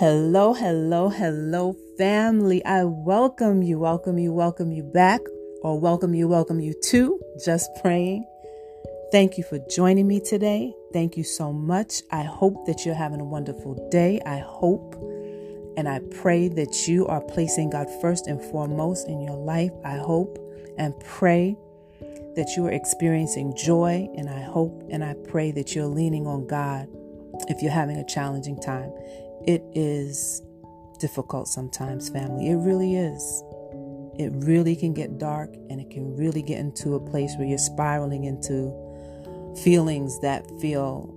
Hello, hello, hello, family. I welcome you, welcome you, welcome you back, or welcome you, welcome you to Just Praying. Thank you for joining me today. Thank you so much. I hope that you're having a wonderful day. I hope and I pray that you are placing God first and foremost in your life. I hope and pray that you are experiencing joy, and I hope and I pray that you're leaning on God if you're having a challenging time. It is difficult sometimes, family. It really is. It really can get dark and it can really get into a place where you're spiraling into feelings that feel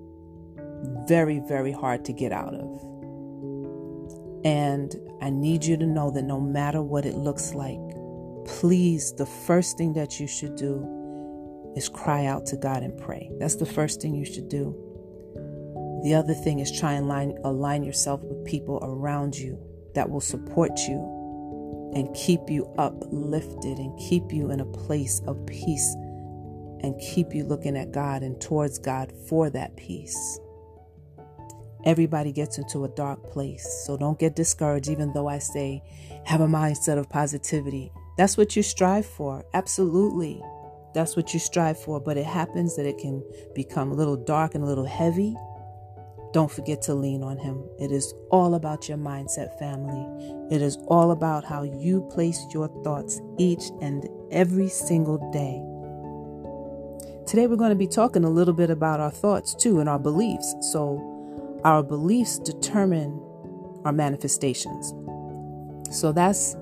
very, very hard to get out of. And I need you to know that no matter what it looks like, please, the first thing that you should do is cry out to God and pray. That's the first thing you should do. The other thing is try and align yourself with people around you that will support you and keep you uplifted and keep you in a place of peace and keep you looking at God and towards God for that peace. Everybody gets into a dark place, so don't get discouraged, even though I say have a mindset of positivity. That's what you strive for. Absolutely. That's what you strive for. But it happens that it can become a little dark and a little heavy. Don't forget to lean on Him. It is all about your mindset, family. It is all about how you place your thoughts each and every single day. Today, we're going to be talking a little bit about our thoughts too and our beliefs. So, our beliefs determine our manifestations. So that's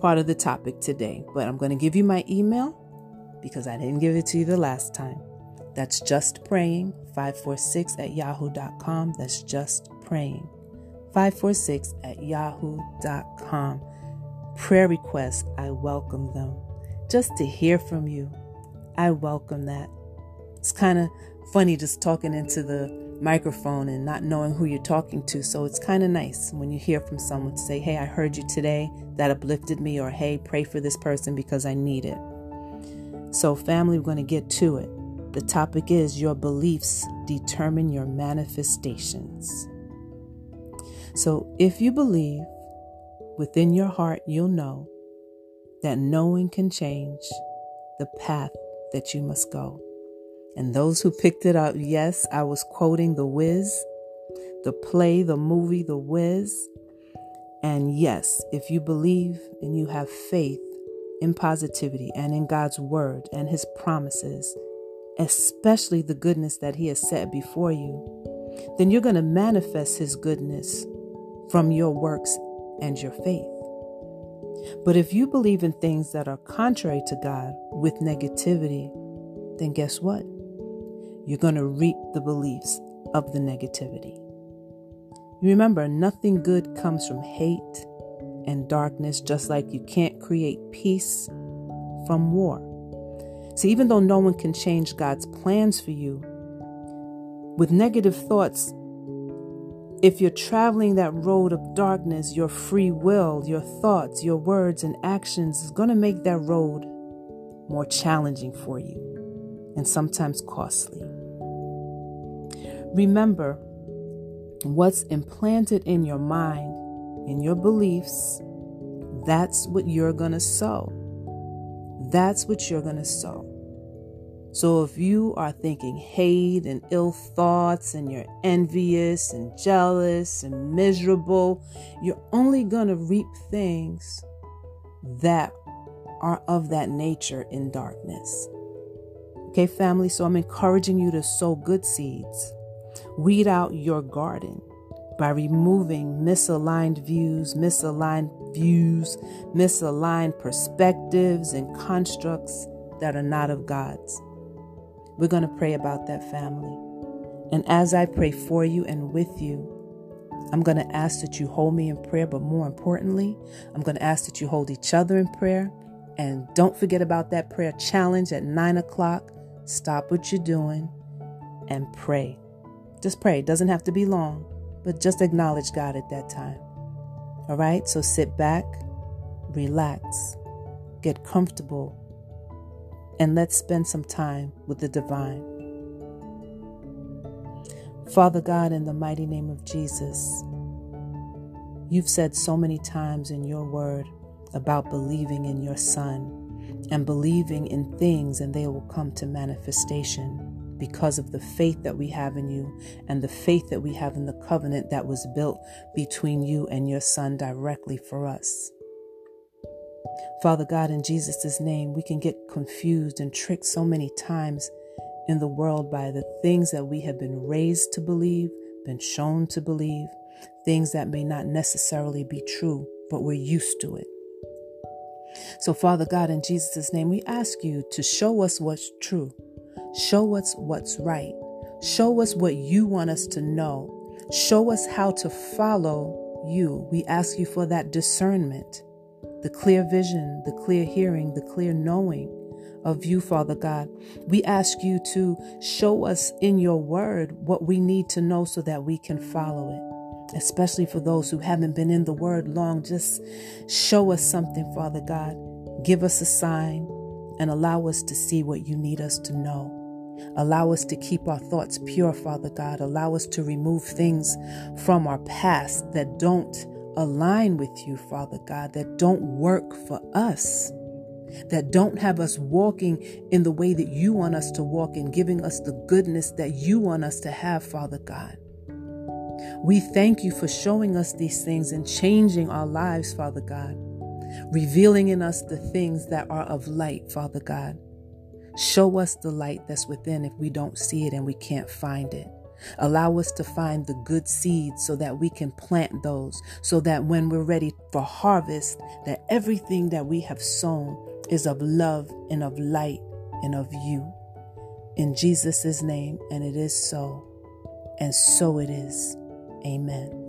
part of the topic today. But I'm going to give you my email because I didn't give it to you the last time. That's just praying 546 at yahoo.com. That's just praying 546 at yahoo.com. Prayer requests, I welcome them. Just to hear from you, I welcome that. It's kind of funny just talking into the microphone and not knowing who you're talking to. So it's kind of nice when you hear from someone to say, Hey, I heard you today. That uplifted me. Or, Hey, pray for this person because I need it. So, family, we're going to get to it. The topic is Your beliefs determine your manifestations. So, if you believe within your heart, you'll know that knowing can change the path that you must go. And those who picked it up, yes, I was quoting The Wiz, the play, the movie, The Wiz. And yes, if you believe and you have faith in positivity and in God's word and his promises, especially the goodness that he has set before you, then you're going to manifest his goodness from your works and your faith. But if you believe in things that are contrary to God with negativity, then guess what? you're going to reap the beliefs of the negativity. Remember, nothing good comes from hate and darkness, just like you can't create peace from war. See, even though no one can change God's plans for you, with negative thoughts, if you're traveling that road of darkness, your free will, your thoughts, your words, and actions is going to make that road more challenging for you and sometimes costly. Remember, what's implanted in your mind, in your beliefs, that's what you're going to sow. That's what you're going to sow. So if you are thinking hate and ill thoughts and you're envious and jealous and miserable, you're only going to reap things that are of that nature in darkness. Okay, family, so I'm encouraging you to sow good seeds. Weed out your garden by removing misaligned views, misaligned views, misaligned perspectives, and constructs that are not of God's. We're going to pray about that family. And as I pray for you and with you, I'm going to ask that you hold me in prayer, but more importantly, I'm going to ask that you hold each other in prayer. And don't forget about that prayer challenge at nine o'clock Stop what you're doing and pray. Just pray. It doesn't have to be long, but just acknowledge God at that time. All right? So sit back, relax, get comfortable, and let's spend some time with the divine. Father God, in the mighty name of Jesus, You've said so many times in your word about believing in your Son and believing in things and they will come to manifestation because of the faith that we have in you and the faith that we have in the covenant that was built between you and your Son directly for us. Father God, in Jesus' name, we can get confused and tricked so many times in the world by the things that we have been raised to believe, been shown to believe, things that may not necessarily be true, but we're used to it. So, Father God, in Jesus' name, we ask you to show us what's true, show us what's right, show us what you want us to know, show us how to follow you. We ask you for that discernment, the clear vision, the clear hearing, the clear knowing of you, Father God. We ask you to show us in your word what we need to know so that we can follow it. Especially for those who haven't been in the word long, just show us something, Father God. Give us a sign and allow us to see what you need us to know. Allow us to keep our thoughts pure, Father God. Allow us to remove things from our past that don't align with you, Father God, that don't work for us that don't have us walking in the way that you want us to walk and giving us the goodness that you want us to have, Father God. We thank you for showing us these things and changing our lives, Father God, revealing in us the things that are of light, Father God. Show us the light that's within if we don't see it and we can't find it. Allow us to find the good seeds so that we can plant those, so that when we're ready for harvest, that everything that we have sown is of love and of light and of you. In Jesus' name, and it is so, and so it is. Amen.